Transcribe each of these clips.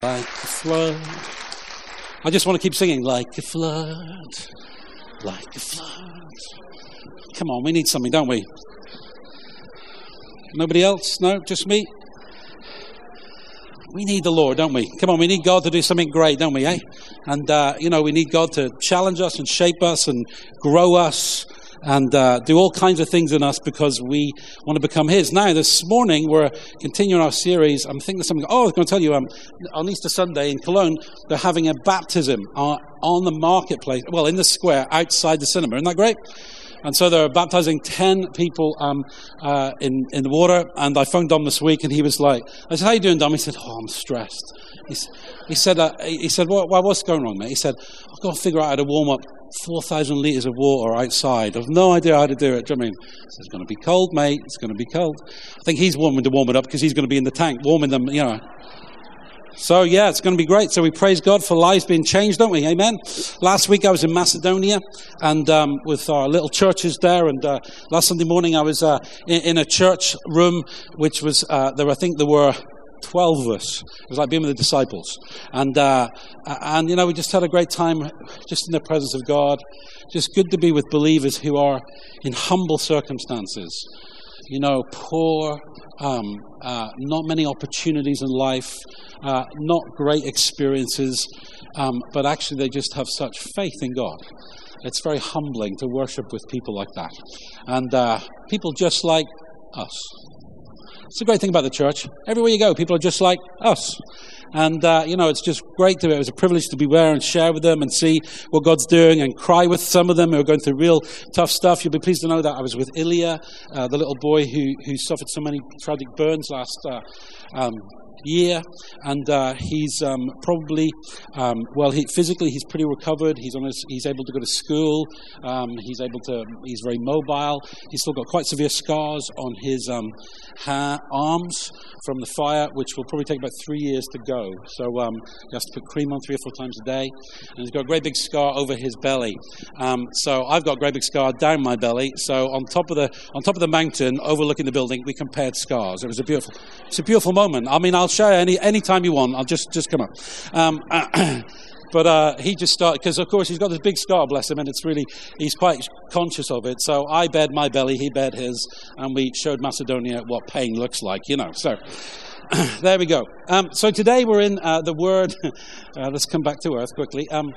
like a flood. I just want to keep singing like a flood, like a flood. Come on, we need something, don't we? Nobody else? No, just me? We need the Lord, don't we? Come on, we need God to do something great, don't we, eh? And, uh, you know, we need God to challenge us and shape us and grow us and uh, do all kinds of things in us because we want to become His. Now, this morning, we're continuing our series. I'm thinking of something. Oh, I was going to tell you, um, on Easter Sunday in Cologne, they're having a baptism on, on the marketplace, well, in the square outside the cinema. Isn't that great? And so they're baptizing 10 people um, uh, in, in the water. And I phoned Dom this week and he was like, I said, how you doing, Dom? He said, oh, I'm stressed. He, he said, uh, he said well, what's going on, mate? He said, I've got to figure out how to warm up 4,000 litres of water outside. I've no idea how to do it. Do you know I mean? It's going to be cold, mate. It's going to be cold. I think he's warming to warm it up because he's going to be in the tank warming them, you know. So, yeah, it's going to be great. So, we praise God for lives being changed, don't we? Amen. Last week I was in Macedonia and um, with our little churches there. And uh, last Sunday morning I was uh, in, in, a church room, which was, uh, there, I think there were 12 of us. It was like being with the disciples. And, uh, and, you know, we just had a great time just in the presence of God. Just good to be with believers who are in humble circumstances. You know, poor, um, uh, not many opportunities in life, uh, not great experiences, um, but actually they just have such faith in God. It's very humbling to worship with people like that. And uh, people just like us. It's a great thing about the church. Everywhere you go, people are just like us. And, uh, you know, it's just great to, it was a privilege to be there and share with them and see what God's doing and cry with some of them who are going through real tough stuff. You'll be pleased to know that I was with Ilya, uh, the little boy who, who suffered so many tragic burns last uh, um, year, and uh, he's um, probably um, well. He, physically, he's pretty recovered. He's on his, he's able to go to school. Um, he's able to. He's very mobile. He's still got quite severe scars on his um, ha- arms from the fire, which will probably take about three years to go. So um, he has to put cream on three or four times a day, and he's got a great big scar over his belly. So I've got a great big scar down my belly. So on top of the on top of the mountain, overlooking the building, we compared scars. It was a beautiful, it's a beautiful moment. I mean, I'll show you any any time you want. I'll just just come up. Um, but uh, he just started because, of course, he's got this big scar, bless him, and it's really he's quite conscious of it. So I bared my belly, he bared his, and we showed Macedonia what pain looks like, you know. So. there we go. Um, so today we're in uh, the word. Uh, let's come back to earth quickly. Um,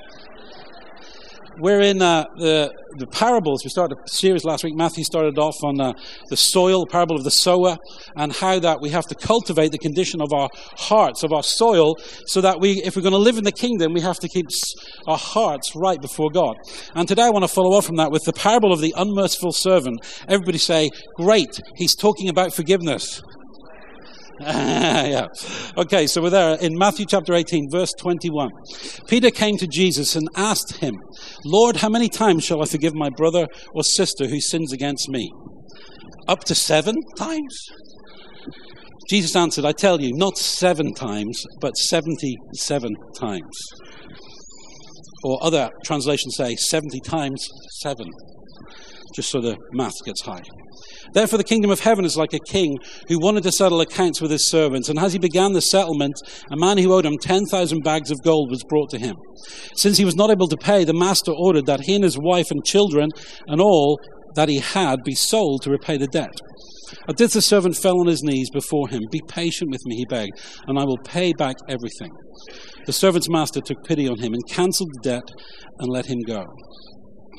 we're in uh, the, the parables. We started a series last week. Matthew started off on uh, the soil, the parable of the sower, and how that we have to cultivate the condition of our hearts, of our soil, so that we, if we're going to live in the kingdom, we have to keep our hearts right before God. And today I want to follow on from that with the parable of the unmerciful servant. Everybody say, Great, he's talking about forgiveness. yeah. Okay, so we're there in Matthew chapter 18, verse 21. Peter came to Jesus and asked him, Lord, how many times shall I forgive my brother or sister who sins against me? Up to seven times? Jesus answered, I tell you, not seven times, but 77 times. Or other translations say 70 times seven, just so the math gets high. Therefore, the kingdom of heaven is like a king who wanted to settle accounts with his servants. And as he began the settlement, a man who owed him 10,000 bags of gold was brought to him. Since he was not able to pay, the master ordered that he and his wife and children and all that he had be sold to repay the debt. At this, the servant fell on his knees before him. Be patient with me, he begged, and I will pay back everything. The servant's master took pity on him and cancelled the debt and let him go.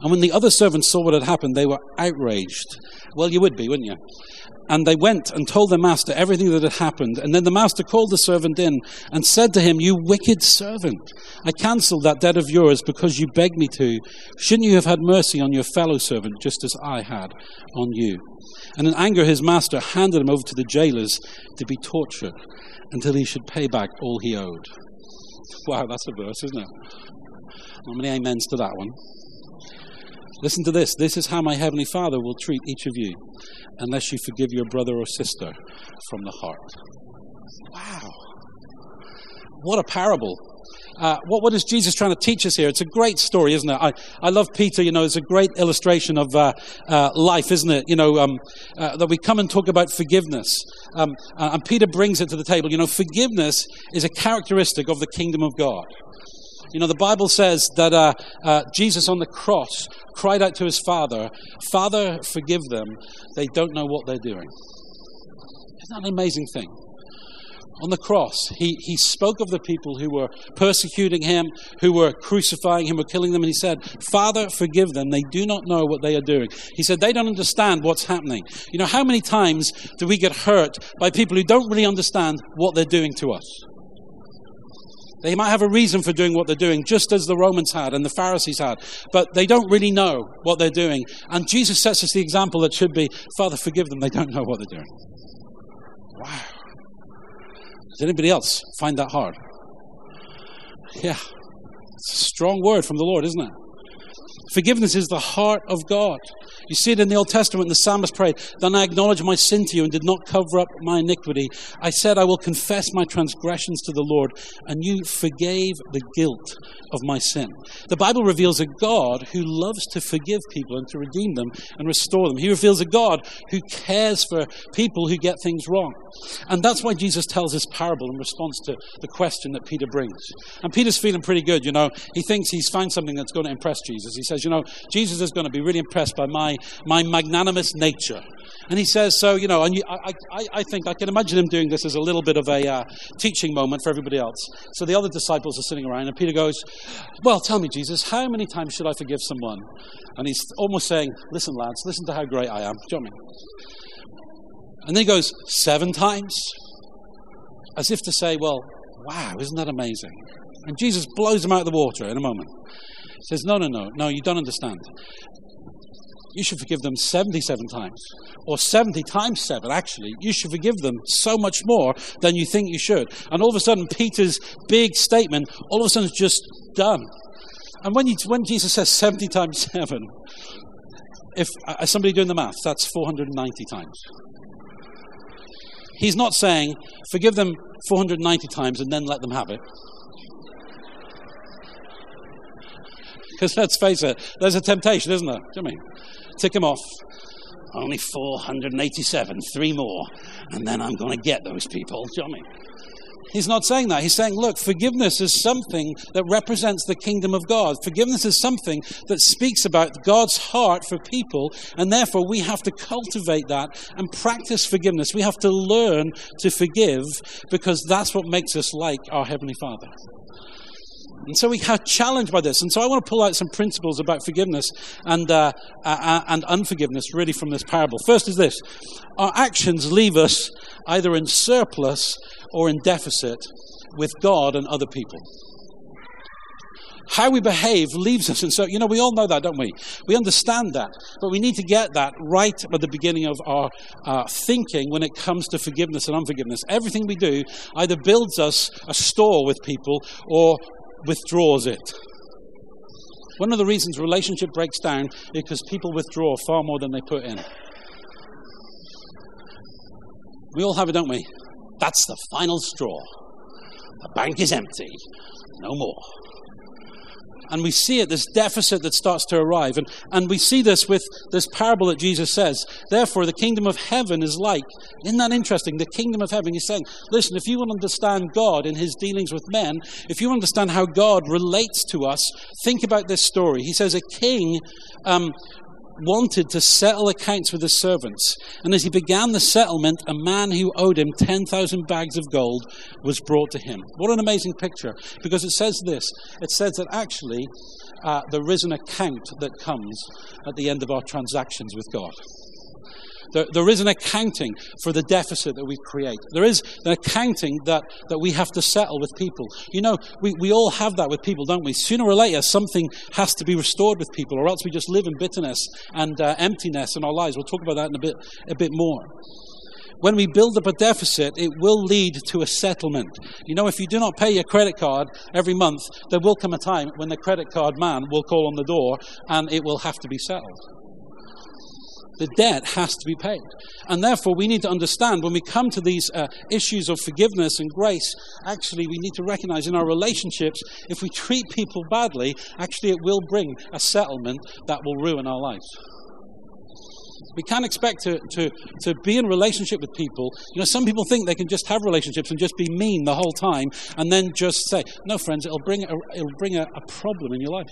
And when the other servants saw what had happened, they were outraged. Well, you would be, wouldn't you? And they went and told their master everything that had happened. And then the master called the servant in and said to him, You wicked servant, I cancelled that debt of yours because you begged me to. Shouldn't you have had mercy on your fellow servant just as I had on you? And in anger, his master handed him over to the jailers to be tortured until he should pay back all he owed. Wow, that's a verse, isn't it? How many amens to that one? Listen to this. This is how my heavenly Father will treat each of you unless you forgive your brother or sister from the heart. Wow. What a parable. Uh, what, what is Jesus trying to teach us here? It's a great story, isn't it? I, I love Peter, you know, it's a great illustration of uh, uh, life, isn't it? You know, um, uh, that we come and talk about forgiveness. Um, uh, and Peter brings it to the table. You know, forgiveness is a characteristic of the kingdom of God. You know, the Bible says that uh, uh, Jesus on the cross cried out to his Father, Father, forgive them. They don't know what they're doing. Isn't that an amazing thing? On the cross, he, he spoke of the people who were persecuting him, who were crucifying him, were killing them, and he said, Father, forgive them. They do not know what they are doing. He said, They don't understand what's happening. You know, how many times do we get hurt by people who don't really understand what they're doing to us? They might have a reason for doing what they're doing, just as the Romans had and the Pharisees had, but they don't really know what they're doing. And Jesus sets us the example that should be Father, forgive them, they don't know what they're doing. Wow. Does anybody else find that hard? Yeah. It's a strong word from the Lord, isn't it? Forgiveness is the heart of God. You see it in the Old Testament, the psalmist prayed, Then I acknowledged my sin to you and did not cover up my iniquity. I said, I will confess my transgressions to the Lord, and you forgave the guilt of my sin. The Bible reveals a God who loves to forgive people and to redeem them and restore them. He reveals a God who cares for people who get things wrong. And that's why Jesus tells this parable in response to the question that Peter brings. And Peter's feeling pretty good, you know. He thinks he's found something that's going to impress Jesus. He says, You know, Jesus is going to be really impressed by my my, magnanimous nature. And he says, so, you know, and you, I, I, I, think I can imagine him doing this as a little bit of a uh, teaching moment for everybody else. So the other disciples are sitting around, and Peter goes, Well, tell me, Jesus, how many times should I forgive someone? And he's almost saying, Listen, lads, listen to how great I am. Do you know I mean? And then he goes, Seven times? As if to say, Well, wow, isn't that amazing? And Jesus blows him out of the water in a moment. Says, No, no, no, no, you don't understand you should forgive them 77 times, or 70 times 7, actually. You should forgive them so much more than you think you should. And all of a sudden, Peter's big statement, all of a sudden, is just done. And when, you, when Jesus says 70 times 7, if uh, somebody doing the math, that's 490 times. He's not saying, forgive them 490 times and then let them have it. Because let's face it, there's a temptation, isn't there? Mean? Tick them off. Only 487, three more, and then I'm going to get those people. Mean? He's not saying that. He's saying, look, forgiveness is something that represents the kingdom of God. Forgiveness is something that speaks about God's heart for people, and therefore we have to cultivate that and practice forgiveness. We have to learn to forgive because that's what makes us like our Heavenly Father. And so we are challenged by this. And so I want to pull out some principles about forgiveness and, uh, uh, uh, and unforgiveness really from this parable. First is this our actions leave us either in surplus or in deficit with God and other people. How we behave leaves us. And so, you know, we all know that, don't we? We understand that. But we need to get that right at the beginning of our uh, thinking when it comes to forgiveness and unforgiveness. Everything we do either builds us a store with people or withdraws it. One of the reasons relationship breaks down is because people withdraw far more than they put in. We all have it, don't we? That's the final straw. The bank is empty. No more. And we see it, this deficit that starts to arrive. And, and we see this with this parable that Jesus says. Therefore, the kingdom of heaven is like. Isn't that interesting? The kingdom of heaven. He's saying, listen, if you want to understand God in his dealings with men, if you understand how God relates to us, think about this story. He says, a king um, wanted to settle accounts with his servants. And as he began the settlement, a man who owed him 10,000 bags of gold was brought to him. What an amazing picture, because it says this it says that actually uh, there is an account that comes at the end of our transactions with God. There, there is an accounting for the deficit that we create. There is an accounting that, that we have to settle with people. You know, we, we all have that with people, don't we? Sooner or later, something has to be restored with people, or else we just live in bitterness and uh, emptiness in our lives. We'll talk about that in a bit, a bit more. when we build up a deficit, it will lead to a settlement. You know, if you do not pay your credit card every month, there will come a time when the credit card man will call on the door and it will have to be settled. The debt has to be paid. And therefore, we need to understand when we come to these uh, issues of forgiveness and grace, actually, we need to recognize in our relationships, if we treat people badly, actually, it will bring a settlement that will ruin our lives. We can't expect to, to, to be in relationship with people. You know, some people think they can just have relationships and just be mean the whole time and then just say, no, friends, it'll bring a, it'll bring a, a problem in your life.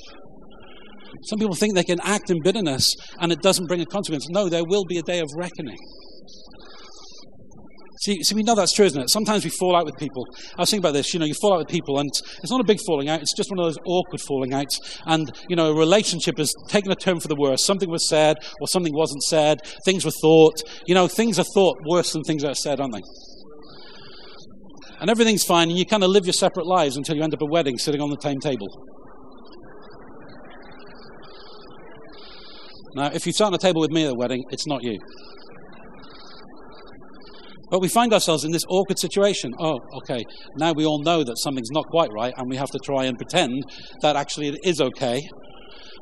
Some people think they can act in bitterness and it doesn't bring a consequence. No, there will be a day of reckoning. See, see, we know that's true, isn't it? Sometimes we fall out with people. I was thinking about this. You know, you fall out with people, and it's not a big falling out. It's just one of those awkward falling outs. And you know, a relationship has taken a turn for the worse. Something was said, or something wasn't said. Things were thought. You know, things are thought worse than things that are said, aren't they? And everything's fine, and you kind of live your separate lives until you end up at a wedding, sitting on the same table. Now, if you sat on a table with me at a wedding, it's not you. But we find ourselves in this awkward situation. Oh, okay, now we all know that something's not quite right, and we have to try and pretend that actually it is okay,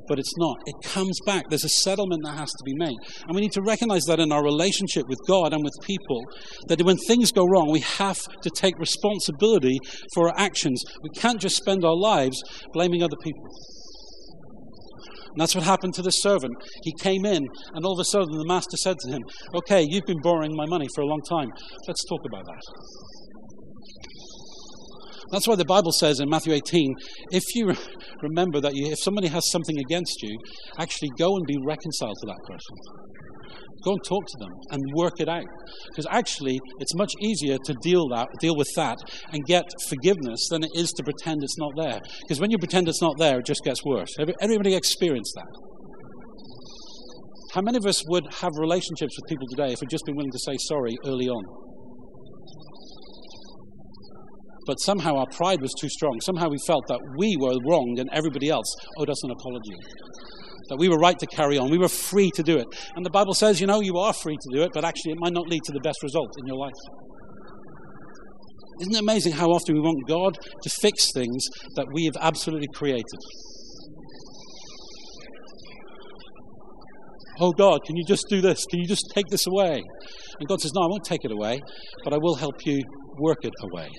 but it's not. It comes back. There's a settlement that has to be made. And we need to recognize that in our relationship with God and with people, that when things go wrong, we have to take responsibility for our actions. We can't just spend our lives blaming other people. And that's what happened to the servant. He came in, and all of a sudden the master said to him, Okay, you've been borrowing my money for a long time. Let's talk about that. That's why the Bible says in Matthew 18 if you remember that you, if somebody has something against you, actually go and be reconciled to that person. Go and talk to them and work it out. Because actually, it's much easier to deal, that, deal with that and get forgiveness than it is to pretend it's not there. Because when you pretend it's not there, it just gets worse. Everybody experienced that. How many of us would have relationships with people today if we'd just been willing to say sorry early on? But somehow our pride was too strong. Somehow we felt that we were wrong and everybody else owed us an apology that we were right to carry on. We were free to do it. And the Bible says, you know, you are free to do it, but actually it might not lead to the best result in your life. Isn't it amazing how often we want God to fix things that we have absolutely created? Oh God, can you just do this? Can you just take this away? And God says, No, I won't take it away, but I will help you work it away.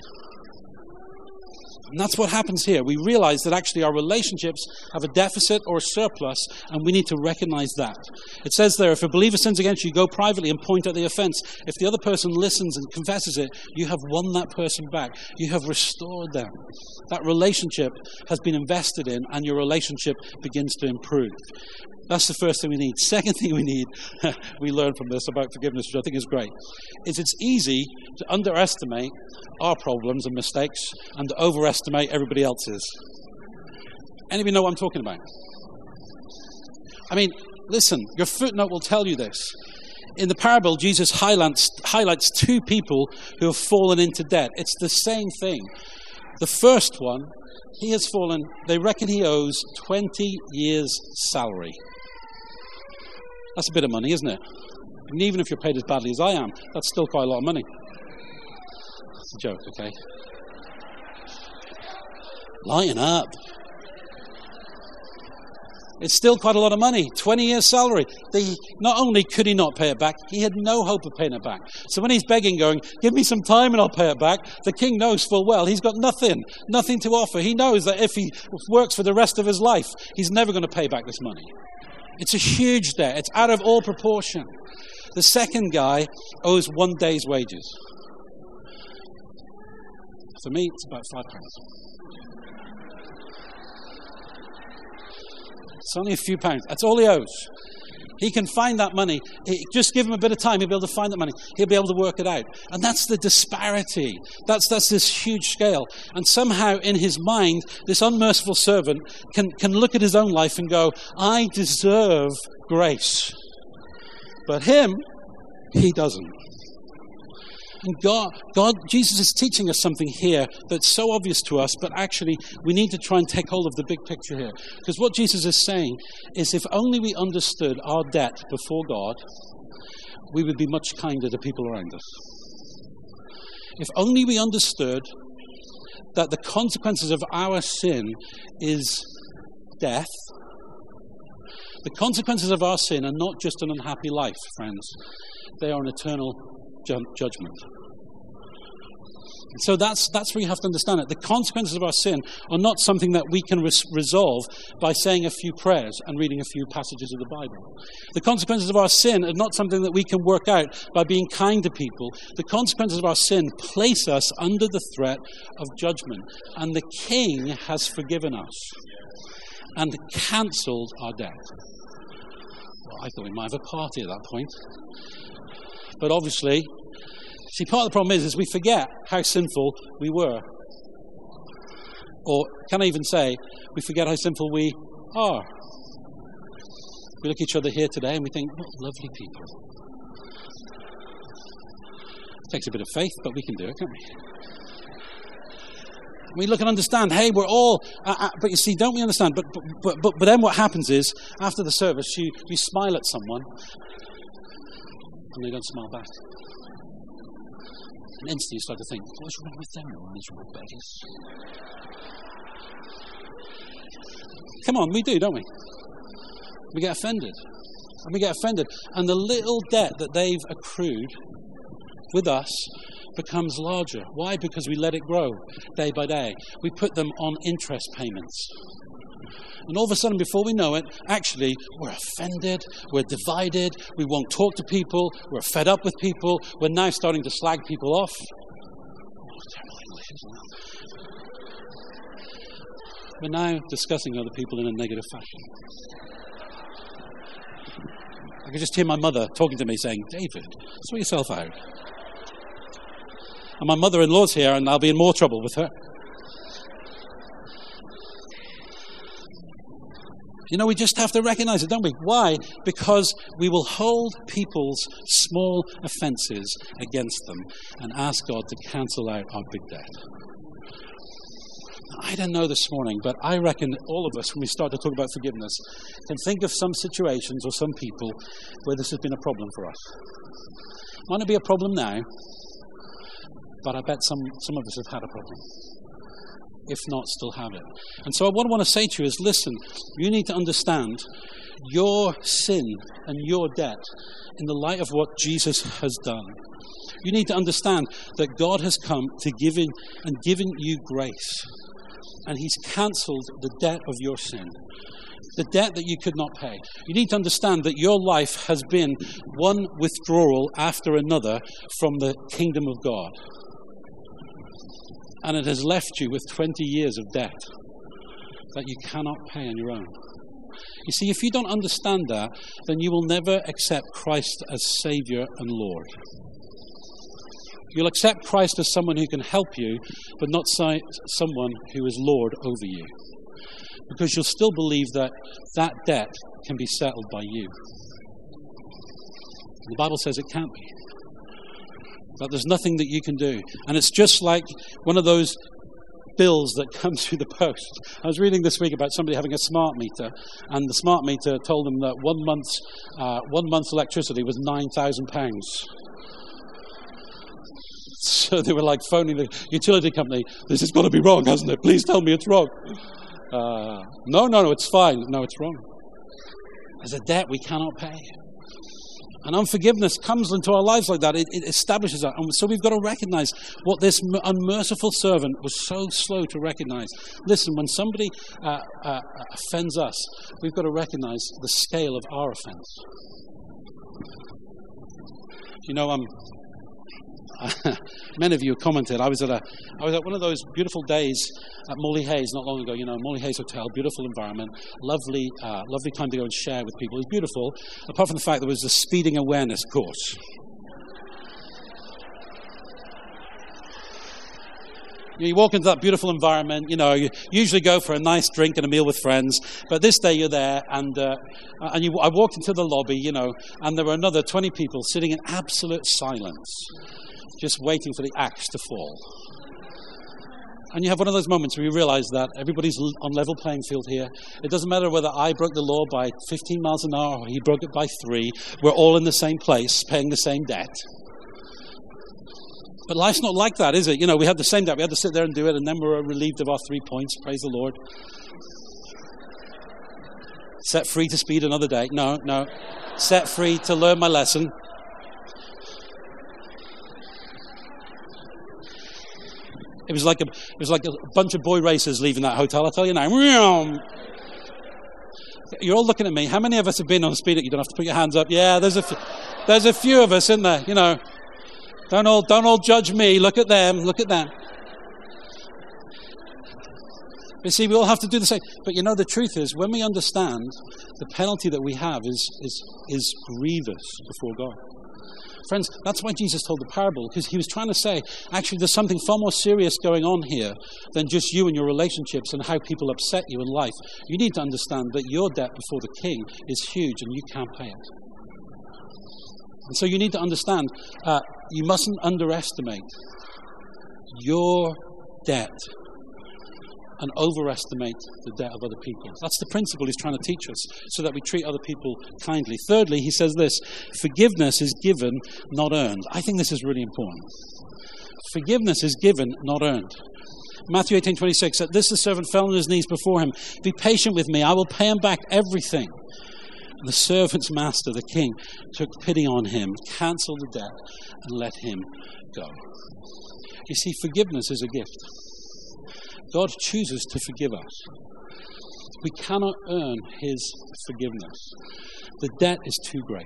And that's what happens here. We realize that actually our relationships have a deficit or a surplus, and we need to recognize that. It says there, if a believer sins against you, go privately and point out the offense. If the other person listens and confesses it, you have won that person back. You have restored them. That relationship has been invested in, and your relationship begins to improve. That's the first thing we need. Second thing we need, we learn from this about forgiveness, which I think is great, is it's easy to underestimate our problems and mistakes and to overestimate everybody else's. Anybody know what I'm talking about? I mean, listen, your footnote will tell you this. In the parable, Jesus highlights, highlights two people who have fallen into debt. It's the same thing. The first one, he has fallen, they reckon he owes 20 years' salary. That's a bit of money, isn't it? And even if you're paid as badly as I am, that's still quite a lot of money. It's a joke, okay? Lighten up. It's still quite a lot of money 20 years' salary. The, not only could he not pay it back, he had no hope of paying it back. So when he's begging, going, Give me some time and I'll pay it back, the king knows full well he's got nothing, nothing to offer. He knows that if he works for the rest of his life, he's never going to pay back this money. It's a huge debt, it's out of all proportion. The second guy owes one day's wages. For me, it's about five pounds. It's only a few pounds. That's all he owes. He can find that money. just give him a bit of time, he'll be able to find that money. He'll be able to work it out. And that's the disparity. That's, that's this huge scale. And somehow in his mind, this unmerciful servant can, can look at his own life and go, I deserve grace. But him, he doesn't. And God, God, Jesus is teaching us something here that's so obvious to us, but actually we need to try and take hold of the big picture here. Because what Jesus is saying is if only we understood our debt before God, we would be much kinder to people around us. If only we understood that the consequences of our sin is death. The consequences of our sin are not just an unhappy life, friends, they are an eternal judgment. So that's, that's where you have to understand it. The consequences of our sin are not something that we can res- resolve by saying a few prayers and reading a few passages of the Bible. The consequences of our sin are not something that we can work out by being kind to people. The consequences of our sin place us under the threat of judgment. And the King has forgiven us and cancelled our debt. Well, I thought we might have a party at that point. But obviously, See, part of the problem is, is we forget how sinful we were. Or can I even say, we forget how sinful we are. We look at each other here today and we think, what lovely people. It takes a bit of faith, but we can do it, can't we? We look and understand, hey, we're all, uh, uh, but you see, don't we understand? But, but, but, but then what happens is, after the service, you, you smile at someone and they don't smile back. And instantly you start to think, what's er wrong with them, miserable beggars? Come on, we do, don't we? We get offended. And we get offended. And the little debt that they've accrued with us becomes larger. Why? Because we let it grow day by day. We put them on interest payments. And all of a sudden, before we know it, actually, we're offended, we're divided, we won't talk to people, we're fed up with people, we're now starting to slag people off. Oh, we're now discussing other people in a negative fashion. I can just hear my mother talking to me saying, David, sort yourself out. And my mother in law's here, and I'll be in more trouble with her. You know, we just have to recognize it, don't we? Why? Because we will hold people's small offenses against them and ask God to cancel out our big debt. I don't know this morning, but I reckon all of us, when we start to talk about forgiveness, can think of some situations or some people where this has been a problem for us. Might not be a problem now, but I bet some, some of us have had a problem if not still have it. And so, what I want to say to you is listen, you need to understand your sin and your debt in the light of what Jesus has done. You need to understand that God has come to give in and given you grace. And He's cancelled the debt of your sin, the debt that you could not pay. You need to understand that your life has been one withdrawal after another from the kingdom of God and it has left you with 20 years of debt that you cannot pay on your own. You see, if you don't understand that, then you will never accept Christ as Savior and Lord. You'll accept Christ as someone who can help you, but not someone who is Lord over you. Because you'll still believe that that debt can be settled by you. The Bible says it can't be that there's nothing that you can do. And it's just like one of those bills that come through the post. I was reading this week about somebody having a smart meter, and the smart meter told them that one month's, uh, one month's electricity was £9,000. So they were like phoning the utility company, this has got to be wrong, hasn't it? Please tell me it's wrong. Uh, no, no, no, it's fine. No, it's wrong. There's a debt we cannot pay. And unforgiveness comes into our lives like that. It, it, establishes that. And so we've got to recognize what this unmerciful servant was so slow to recognize. Listen, when somebody uh, uh, offends us, we've got to recognize the scale of our offense. You know, um, many of you commented. I was at a, I was at one of those beautiful days at Morley Hayes not long ago. You know, Morley Hayes Hotel, beautiful environment, lovely, uh, lovely time to go and share with people. It was beautiful, apart from the fact there was a speeding awareness course. You walk into that beautiful environment, you know, you usually go for a nice drink and a meal with friends, but this day you're there, and, uh, and you, I walked into the lobby, you know, and there were another 20 people sitting in absolute silence just waiting for the axe to fall. And you have one of those moments where you realize that everybody's on level playing field here. It doesn't matter whether I broke the law by 15 miles an hour or he broke it by three. We're all in the same place, paying the same debt. But life's not like that, is it? You know, we have the same debt. We had to sit there and do it, and then we're relieved of our three points. Praise the Lord. Set free to speed another day. No, no. Set free to learn my lesson. It was like a, it was like a bunch of boy racers leaving that hotel. I tell you now. You're all looking at me. How many of us have been on a speed? You don't have to put your hands up. Yeah, there's a, few, there's a few of us in there. You know, don't all, don't all judge me. Look at them. Look at them. You see, we all have to do the same. But you know, the truth is, when we understand the penalty that we have is, is, is grievous before God. Friends, that's why Jesus told the parable, because he was trying to say, actually, there's something far more serious going on here than just you and your relationships and how people upset you in life. You need to understand that your debt before the king is huge and you can't pay it. And so you need to understand, uh, you mustn't underestimate your debt and overestimate the debt of other people. That's the principle he's trying to teach us so that we treat other people kindly. Thirdly, he says this forgiveness is given, not earned. I think this is really important. Forgiveness is given, not earned. Matthew 18 26, at this the servant fell on his knees before him. Be patient with me, I will pay him back everything. The servant's master, the king, took pity on him, canceled the debt, and let him go. You see, forgiveness is a gift. God chooses to forgive us. We cannot earn His forgiveness. The debt is too great.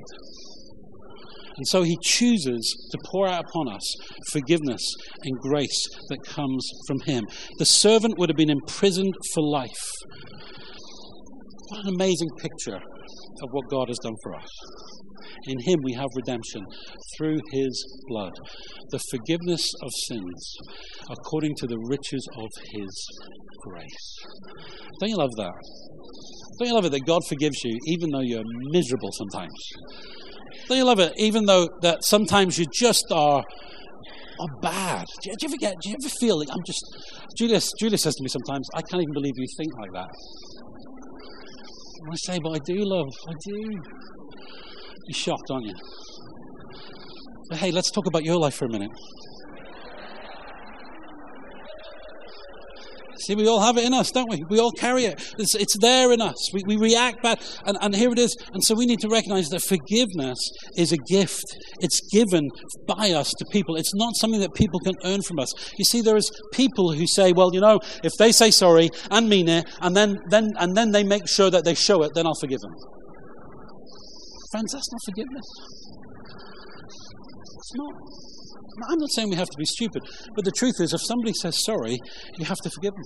And so He chooses to pour out upon us forgiveness and grace that comes from Him. The servant would have been imprisoned for life. What an amazing picture of what God has done for us. In Him we have redemption through His blood, the forgiveness of sins according to the riches of His grace. Don't you love that? Don't you love it that God forgives you even though you're miserable sometimes? Don't you love it even though that sometimes you just are are bad. Do you, do you ever get? Do you ever feel like I'm just? Julia, Julia says to me sometimes, "I can't even believe you think like that." I say, but I do, love. I do. You're shocked, aren't you? But hey, let's talk about your life for a minute. See, we all have it in us, don't we? We all carry it. It's, it's there in us. We, we react bad, and, and here it is. And so we need to recognize that forgiveness is a gift. It's given by us to people. It's not something that people can earn from us. You see, there is people who say, well, you know, if they say sorry and mean it, and then, then, and then they make sure that they show it, then I'll forgive them. Friends, that's not forgiveness. It's not. I'm not saying we have to be stupid, but the truth is, if somebody says sorry, you have to forgive them.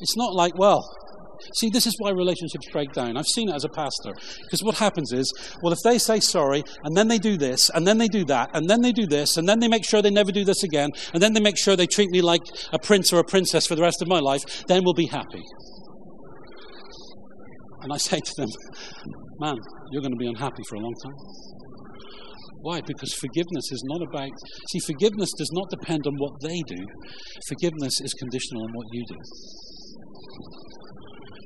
It's not like, well, see, this is why relationships break down. I've seen it as a pastor. Because what happens is, well, if they say sorry, and then they do this, and then they do that, and then they do this, and then they make sure they never do this again, and then they make sure they treat me like a prince or a princess for the rest of my life, then we'll be happy. And I say to them, man, you're going to be unhappy for a long time. Why? Because forgiveness is not about. See, forgiveness does not depend on what they do, forgiveness is conditional on what you do.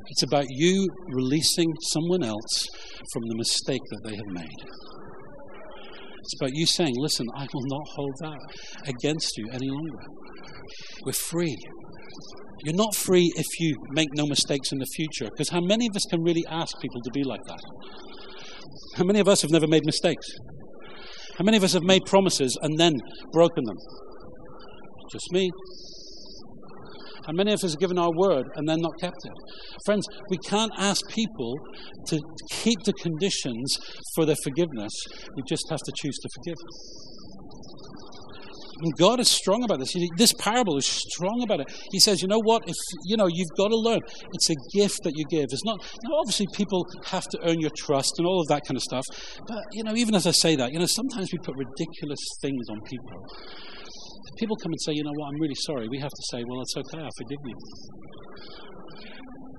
It's about you releasing someone else from the mistake that they have made. It's about you saying, Listen, I will not hold that against you any longer. We're free. You're not free if you make no mistakes in the future, because how many of us can really ask people to be like that? How many of us have never made mistakes? How many of us have made promises and then broken them? Just me. How many of us have given our word and then not kept it? Friends, we can't ask people to keep the conditions for their forgiveness. We just have to choose to forgive. God is strong about this. This parable is strong about it. He says, you know what? If you know, you've got to learn. It's a gift that you give. It's not. Obviously, people have to earn your trust and all of that kind of stuff. But you know, even as I say that, you know, sometimes we put ridiculous things on people. People come and say, you know what? I'm really sorry. We have to say, well, it's okay. I forgive you.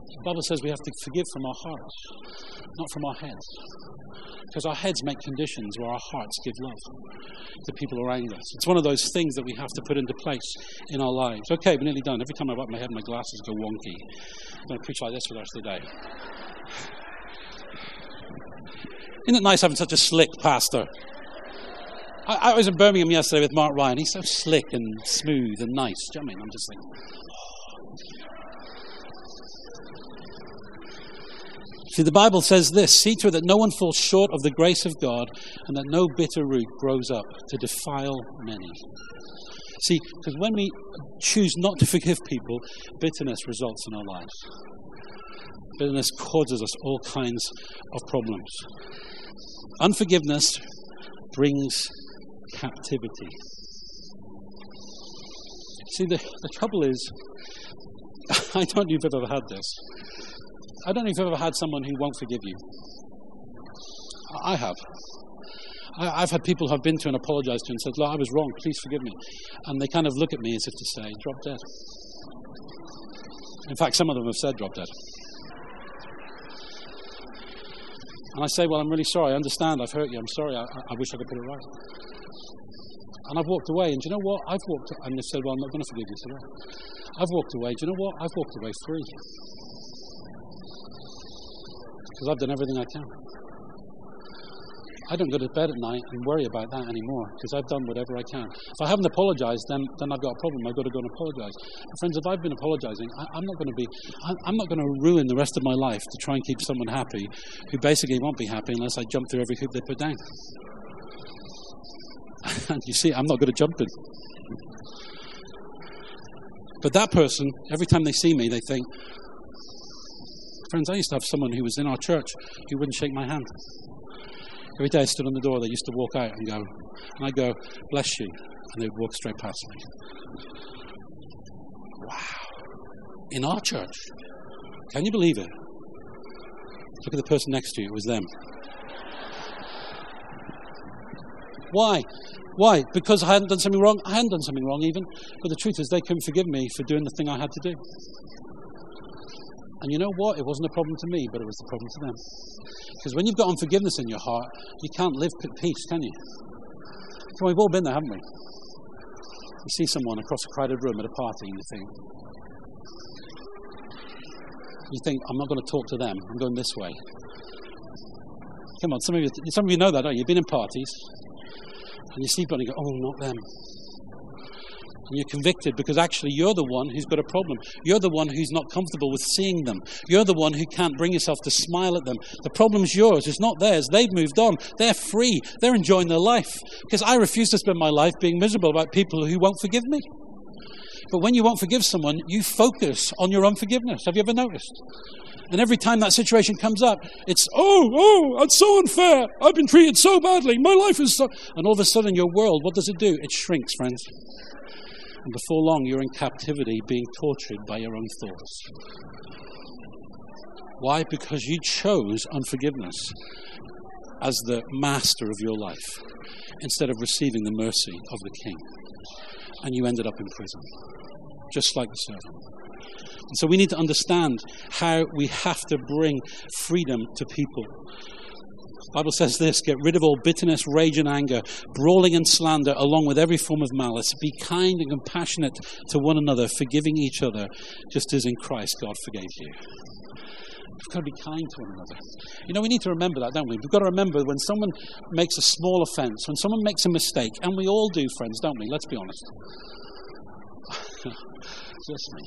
The Bible says we have to forgive from our hearts, not from our heads. Because our heads make conditions where our hearts give love to people around us. It's one of those things that we have to put into place in our lives. Okay, we're nearly done. Every time I wipe my head, my glasses go wonky. I'm going to preach like this for the rest of the day. Isn't it nice having such a slick pastor? I, I, was in Birmingham yesterday with Mark Ryan. He's so slick and smooth and nice. Do you know I mean? I'm just like, See, the Bible says this see to it that no one falls short of the grace of God and that no bitter root grows up to defile many. See, because when we choose not to forgive people, bitterness results in our lives. Bitterness causes us all kinds of problems. Unforgiveness brings captivity. See, the, the trouble is, I don't know if you've ever had this. I don't know if you've ever had someone who won't forgive you. I have. I, have had people who have been to and apologized to and said, Look, I was wrong, please forgive me. And they kind of look at me as if to say, Drop dead. In fact, some of them have said, Drop dead. And I say, Well, I'm really sorry. I understand. I've hurt you. I'm sorry. I, I wish I could put it right. And I've walked away. And do you know what? I've walked, and they said, Well, I'm not going to forgive you today. I've walked away. Do you know what? I've walked away free because I've done everything I can. I don't go to bed at night and worry about that anymore because I've done whatever I can. If I haven't apologized, then, then I've got a problem. I've got to go and apologize. friends, if I've been apologizing, I, am not going to be, I, I'm not going to ruin the rest of my life to try and keep someone happy who basically won't be happy unless I jump through every hoop they put down. and you see, I'm not going to jump in. But that person, every time they see me, they think, Friends, I used to have someone who was in our church who wouldn't shake my hand. Every day I stood on the door, they used to walk out and go, and I'd go, bless you. And they'd walk straight past me. Wow. In our church. Can you believe it? Look at the person next to you, it was them. Why? Why? Because I hadn't done something wrong? I hadn't done something wrong even. But the truth is, they couldn't forgive me for doing the thing I had to do. And you know what? It wasn't a problem to me, but it was a problem to them. Because when you've got unforgiveness in your heart, you can't live at peace, can you? So we've all been there, haven't we? You see someone across a crowded room at a party and you think, you think, I'm not going to talk to them, I'm going this way. Come on, some of you, some of you know that, don't you? You've been in parties and you see people and you go, oh, not them and you're convicted because actually you're the one who's got a problem. You're the one who's not comfortable with seeing them. You're the one who can't bring yourself to smile at them. The problem's yours, it's not theirs. They've moved on. They're free. They're enjoying their life. Because I refuse to spend my life being miserable about people who won't forgive me. But when you won't forgive someone, you focus on your unforgiveness. Have you ever noticed? And every time that situation comes up, it's, oh, oh, it's so unfair. I've been treated so badly. My life is so. And all of a sudden, your world, what does it do? It shrinks, friends. And before long, you're in captivity, being tortured by your own thoughts. Why? Because you chose unforgiveness as the master of your life instead of receiving the mercy of the king. And you ended up in prison, just like the servant. And so we need to understand how we have to bring freedom to people. Bible says this get rid of all bitterness, rage, and anger, brawling and slander, along with every form of malice. Be kind and compassionate to one another, forgiving each other, just as in Christ God forgave you. We've got to be kind to one another. You know, we need to remember that, don't we? We've got to remember when someone makes a small offense, when someone makes a mistake, and we all do, friends, don't we? Let's be honest. Just me.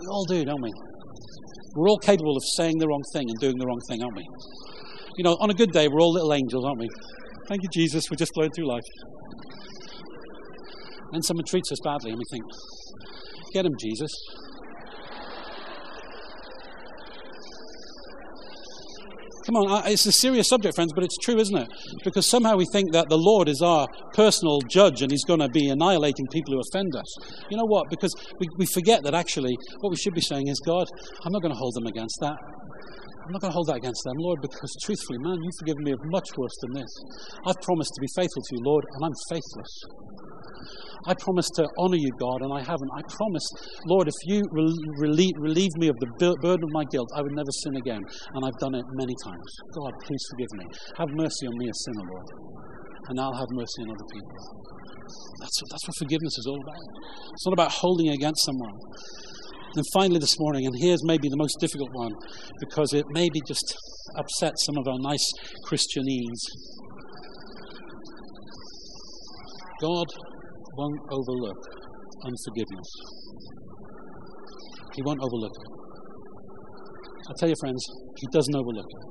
We all do, don't we? We're all capable of saying the wrong thing and doing the wrong thing, aren't we? You know, on a good day, we're all little angels, aren't we? Thank you, Jesus, we're just flowing through life. And someone treats us badly, and we think, get him, Jesus. Come on, it's a serious subject, friends, but it's true, isn't it? Because somehow we think that the Lord is our personal judge and he's going to be annihilating people who offend us. You know what? Because we, we forget that actually what we should be saying is, God, I'm not going to hold them against that. I'm not going to hold that against them, Lord, because truthfully, man, you've forgiven me of much worse than this. I've promised to be faithful to you, Lord, and I'm faithless. I promised to honor you, God, and I haven't. I promise, Lord, if you relieve, relieve me of the burden of my guilt, I would never sin again. And I've done it many times. God, please forgive me. Have mercy on me, a sinner, Lord. And I'll have mercy on other people. That's what, that's what forgiveness is all about. It's not about holding against someone. And finally, this morning, and here's maybe the most difficult one because it maybe just upsets some of our nice Christianese. God won't overlook unforgiveness. He won't overlook it. I tell you, friends, He doesn't overlook it.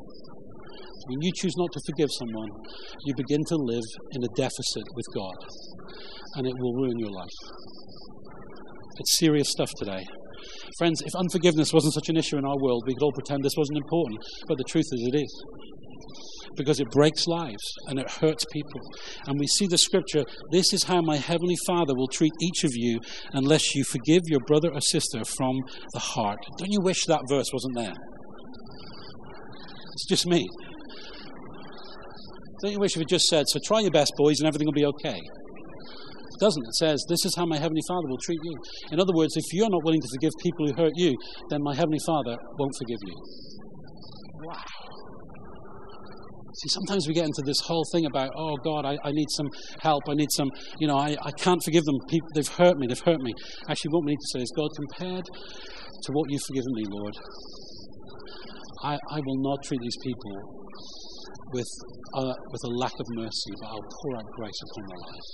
When you choose not to forgive someone, you begin to live in a deficit with God, and it will ruin your life. It's serious stuff today. Friends, if unforgiveness wasn't such an issue in our world, we could all pretend this wasn't important. But the truth is, it is. Because it breaks lives and it hurts people. And we see the scripture this is how my heavenly Father will treat each of you unless you forgive your brother or sister from the heart. Don't you wish that verse wasn't there? It's just me. Don't you wish if it just said, so try your best, boys, and everything will be okay? It doesn't. It says, This is how my Heavenly Father will treat you. In other words, if you're not willing to forgive people who hurt you, then my Heavenly Father won't forgive you. Wow. See, sometimes we get into this whole thing about, oh God, I, I need some help. I need some, you know, I, I can't forgive them. People, they've hurt me. They've hurt me. Actually, what we need to say is, God, compared to what you've forgiven me, Lord, I, I will not treat these people with, uh, with a lack of mercy, but I'll pour out grace upon their lives.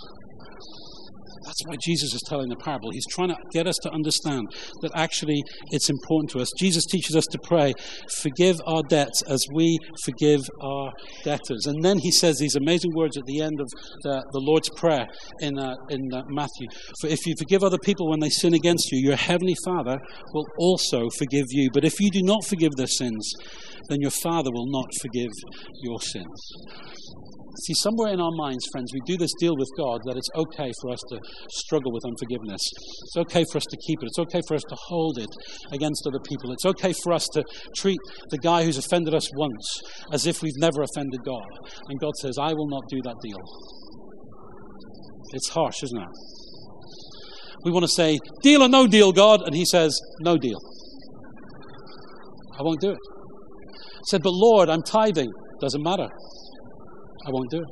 That's why Jesus is telling the parable. He's trying to get us to understand that actually it's important to us. Jesus teaches us to pray, forgive our debts as we forgive our debtors. And then he says these amazing words at the end of the, the Lord's Prayer in, uh, in uh, Matthew. For if you forgive other people when they sin against you, your heavenly Father will also forgive you. But if you do not forgive their sins, then your Father will not forgive your sins. See, somewhere in our minds, friends, we do this deal with God that it's okay for us to struggle with unforgiveness. It's okay for us to keep it. It's okay for us to hold it against other people. It's okay for us to treat the guy who's offended us once as if we've never offended God. And God says, I will not do that deal. It's harsh, isn't it? We want to say, deal or no deal, God. And He says, no deal. I won't do it. Said, but Lord, I'm tithing. Doesn't matter. I won't do it.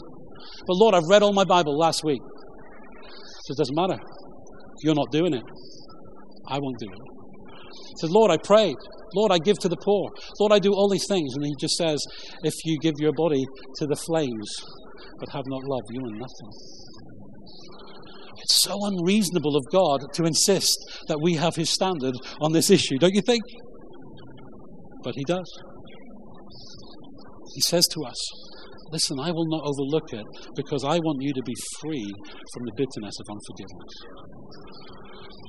But Lord, I've read all my Bible last week. So it doesn't matter. You're not doing it. I won't do it. Says, Lord, I prayed. Lord, I give to the poor. Lord, I do all these things. And he just says, if you give your body to the flames, but have not love, you are nothing. It's so unreasonable of God to insist that we have his standard on this issue, don't you think? But he does. He says to us, Listen, I will not overlook it because I want you to be free from the bitterness of unforgiveness.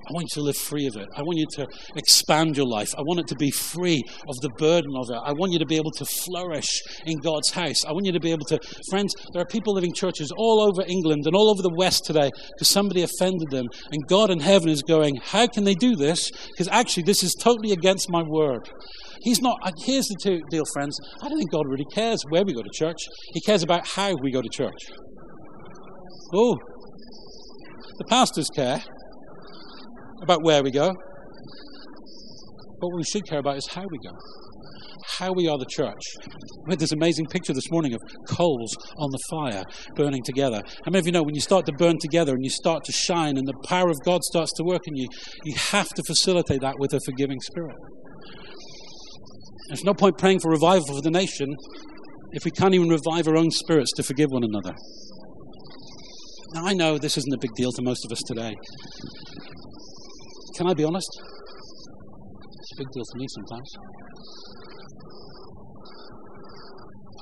I want you to live free of it. I want you to expand your life. I want it to be free of the burden of it. I want you to be able to flourish in God's house. I want you to be able to, friends, there are people living churches all over England and all over the West today because somebody offended them. And God in heaven is going, How can they do this? Because actually, this is totally against my word. He's not, uh, here's the deal, friends. I don't think God really cares where we go to church, He cares about how we go to church. Oh, the pastors care about where we go. But what we should care about is how we go. How we are the church. We had this amazing picture this morning of coals on the fire burning together. How many of you know when you start to burn together and you start to shine and the power of God starts to work in you, you have to facilitate that with a forgiving spirit. There's no point praying for revival for the nation if we can't even revive our own spirits to forgive one another. Now, I know this isn't a big deal to most of us today. Can I be honest? It's a big deal to me sometimes.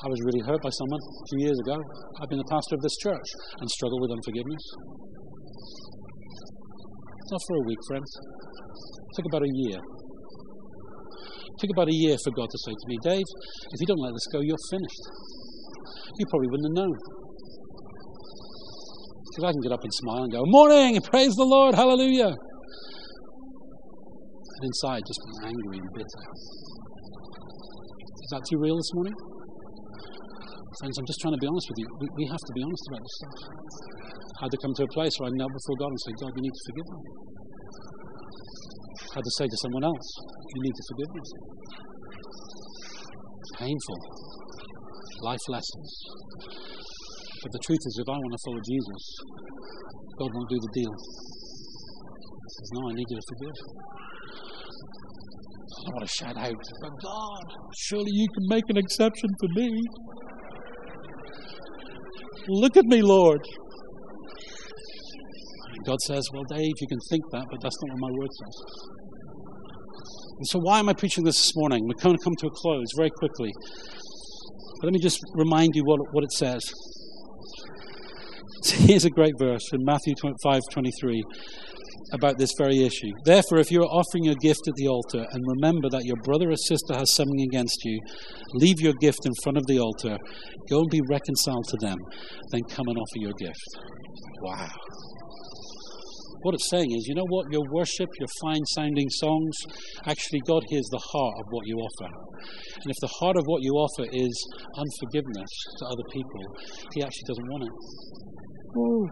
I was really hurt by someone a few years ago. I've been the pastor of this church and struggle with unforgiveness. Not for a week, friends. It took about a year took about a year for God to say to me, Dave, if you don't let this go, you're finished. You probably wouldn't have known. Because I can get up and smile and go, Morning, praise the Lord, hallelujah. And inside, just angry and bitter. Is that too real this morning? Friends, I'm just trying to be honest with you. We, we have to be honest about this stuff. I had to come to a place where I knelt before God and say, God, you need to forgive me. Had to say to someone else, you need to forgive me. Painful. Life lessons. But the truth is, if I want to follow Jesus, God won't do the deal. He says, No, I need you to forgive. I want to shout out, but God, surely you can make an exception for me. Look at me, Lord. God says, Well, Dave, you can think that, but that's not what my word says. And so, why am I preaching this this morning? We're going to come to a close very quickly. But let me just remind you what, what it says. Here's a great verse in Matthew 5 23 about this very issue. Therefore, if you are offering your gift at the altar and remember that your brother or sister has something against you, leave your gift in front of the altar, go and be reconciled to them, then come and offer your gift. Wow. What it's saying is, you know what? Your worship, your fine sounding songs, actually, God hears the heart of what you offer. And if the heart of what you offer is unforgiveness to other people, He actually doesn't want it. Ooh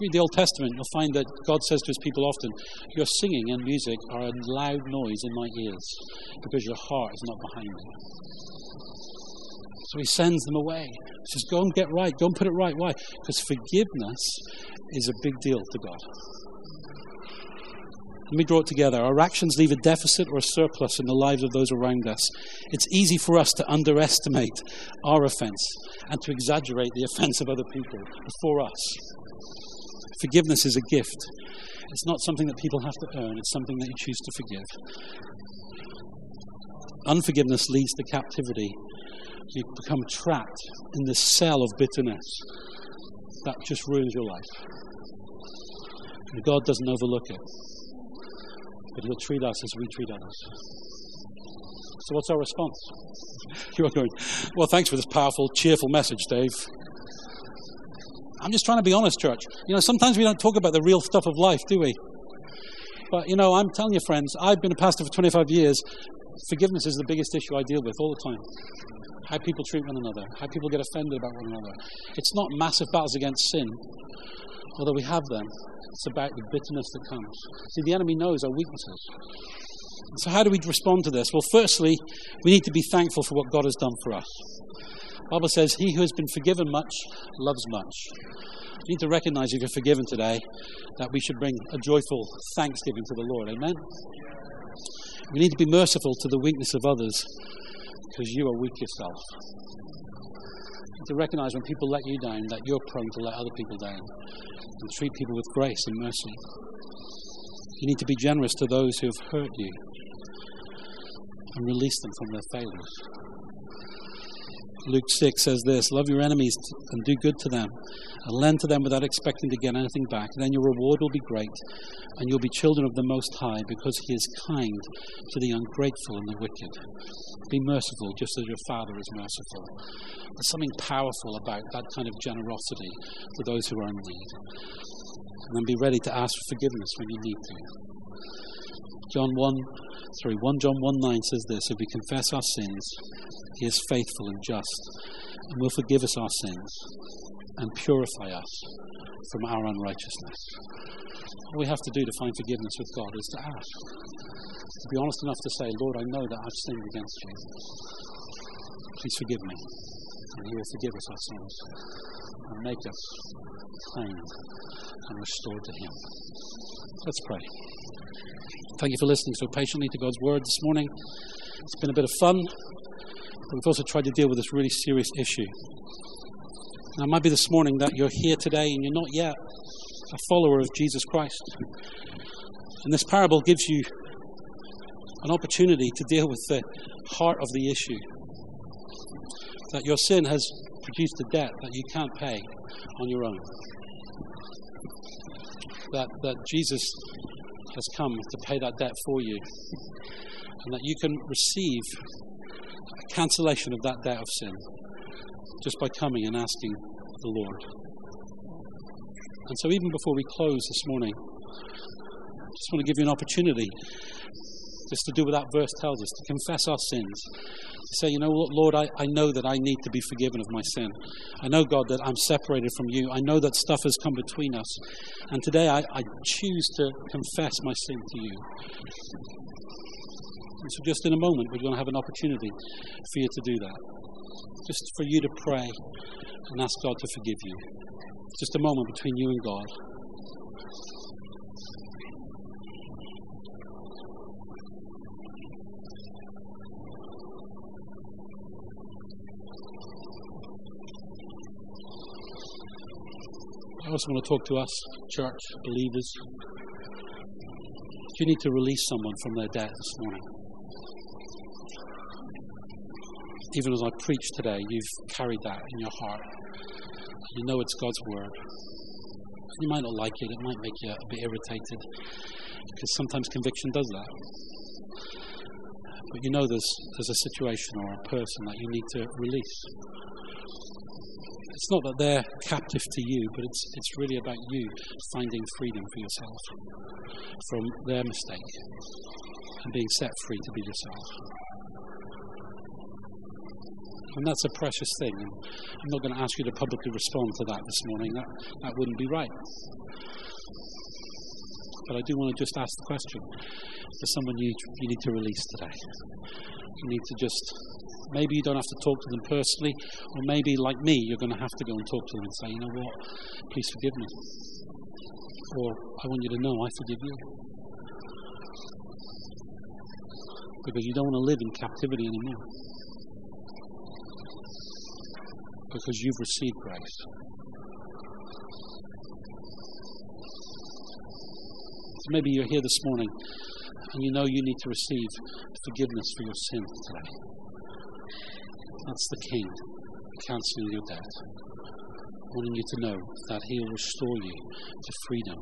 read the Old Testament, you'll find that God says to his people often, Your singing and music are a loud noise in my ears because your heart is not behind me. So he sends them away. He says, Go and get right. Go and put it right. Why? Because forgiveness is a big deal to God. Let me draw it together. Our actions leave a deficit or a surplus in the lives of those around us. It's easy for us to underestimate our offense and to exaggerate the offense of other people before us. Forgiveness is a gift. It's not something that people have to earn, it's something that you choose to forgive. Unforgiveness leads to captivity. You become trapped in this cell of bitterness that just ruins your life. And God doesn't overlook it, but He'll treat us as we treat others. So, what's our response? You are going, Well, thanks for this powerful, cheerful message, Dave. I'm just trying to be honest, church. You know, sometimes we don't talk about the real stuff of life, do we? But, you know, I'm telling you, friends, I've been a pastor for 25 years. Forgiveness is the biggest issue I deal with all the time. How people treat one another, how people get offended about one another. It's not massive battles against sin, although we have them. It's about the bitterness that comes. See, the enemy knows our weaknesses. So, how do we respond to this? Well, firstly, we need to be thankful for what God has done for us. The Bible says, He who has been forgiven much loves much. We need to recognize if you're forgiven today that we should bring a joyful thanksgiving to the Lord. Amen? We need to be merciful to the weakness of others because you are weak yourself. to recognize when people let you down that you're prone to let other people down and treat people with grace and mercy. You need to be generous to those who have hurt you and release them from their failures. Luke 6 says this Love your enemies and do good to them, and lend to them without expecting to get anything back. Then your reward will be great, and you'll be children of the Most High, because He is kind to the ungrateful and the wicked. Be merciful, just as your Father is merciful. There's something powerful about that kind of generosity to those who are in need. And then be ready to ask for forgiveness when you need to. John 1, sorry, 1 John 1 9 says this If we confess our sins, he is faithful and just and will forgive us our sins and purify us from our unrighteousness. All we have to do to find forgiveness with God is to ask. To be honest enough to say, Lord, I know that I've sinned against you. Please forgive me. And He will forgive us our sins and make us clean and restored to Him. Let's pray. Thank you for listening so patiently to God's word this morning. It's been a bit of fun, but we've also tried to deal with this really serious issue. Now, it might be this morning that you're here today and you're not yet a follower of Jesus Christ. And this parable gives you an opportunity to deal with the heart of the issue. That your sin has produced a debt that you can't pay on your own. That, that Jesus has come to pay that debt for you. And that you can receive a cancellation of that debt of sin just by coming and asking the Lord. And so, even before we close this morning, I just want to give you an opportunity just to do what that verse tells us, to confess our sins. To say, you know what, Lord, I, I know that I need to be forgiven of my sin. I know, God, that I'm separated from you. I know that stuff has come between us. And today I, I choose to confess my sin to you. And so, just in a moment, we're going to have an opportunity for you to do that. Just for you to pray and ask God to forgive you. Just a moment between you and God. I also want to talk to us, church, believers. You need to release someone from their debt this morning. Even as I preach today, you've carried that in your heart. You know it's God's word. You might not like it, it might make you a bit irritated because sometimes conviction does that. But you know there's, there's a situation or a person that you need to release. It's not that they're captive to you, but it's, it's really about you finding freedom for yourself from their mistake and being set free to be yourself. And that's a precious thing. I'm not going to ask you to publicly respond to that this morning. That, that wouldn't be right. But I do want to just ask the question to someone you, you need to release today. You need to just, maybe you don't have to talk to them personally, or maybe, like me, you're going to have to go and talk to them and say, you know what, please forgive me. Or I want you to know I forgive you. Because you don't want to live in captivity anymore. Because you've received grace. So maybe you're here this morning and you know you need to receive forgiveness for your sin today. That's the King cancelling your debt, wanting you to know that He'll restore you to freedom.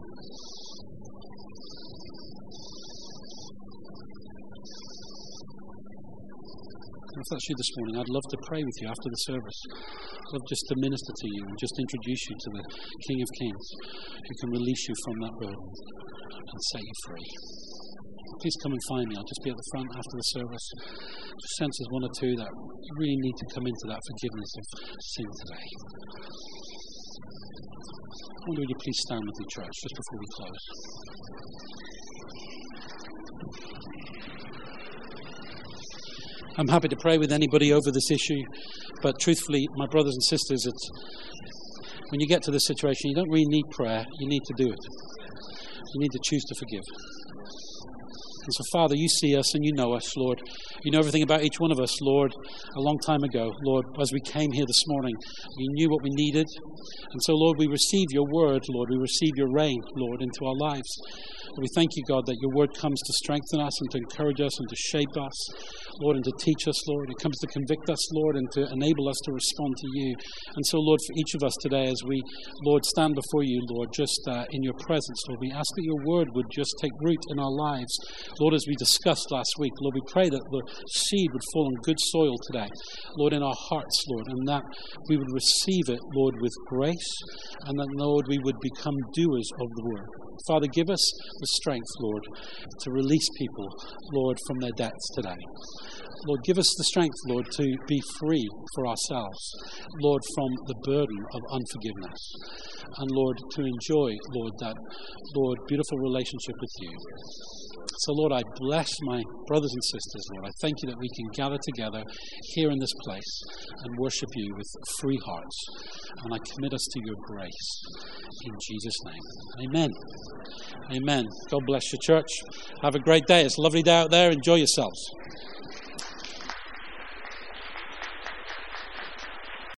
If that's you this morning, I'd love to pray with you after the service. I'd love just to minister to you and just introduce you to the King of Kings who can release you from that burden and set you free. Please come and find me. I'll just be at the front after the service. Just sense there's one or two that really need to come into that forgiveness of sin today. I wonder would you please stand with me, church, just before we close. I'm happy to pray with anybody over this issue, but truthfully, my brothers and sisters, it's when you get to this situation, you don't really need prayer, you need to do it. You need to choose to forgive. And so, Father, you see us and you know us, Lord. You know everything about each one of us, Lord, a long time ago. Lord, as we came here this morning, you knew what we needed. And so, Lord, we receive your word, Lord. We receive your reign, Lord, into our lives. We thank you, God, that your word comes to strengthen us and to encourage us and to shape us, Lord, and to teach us, Lord. It comes to convict us, Lord, and to enable us to respond to you. And so, Lord, for each of us today, as we, Lord, stand before you, Lord, just uh, in your presence, Lord, we ask that your word would just take root in our lives. Lord, as we discussed last week, Lord, we pray that the seed would fall on good soil today, Lord, in our hearts, Lord, and that we would receive it, Lord, with grace, and that, Lord, we would become doers of the word. Father, give us the strength, Lord, to release people, Lord, from their debts today. Lord, give us the strength, Lord, to be free for ourselves, Lord, from the burden of unforgiveness. And Lord, to enjoy, Lord, that, Lord, beautiful relationship with you. So, Lord, I bless my brothers and sisters, Lord. I thank you that we can gather together here in this place and worship you with free hearts. And I commit us to your grace. In Jesus' name. Amen. Amen. God bless your church. Have a great day. It's a lovely day out there. Enjoy yourselves.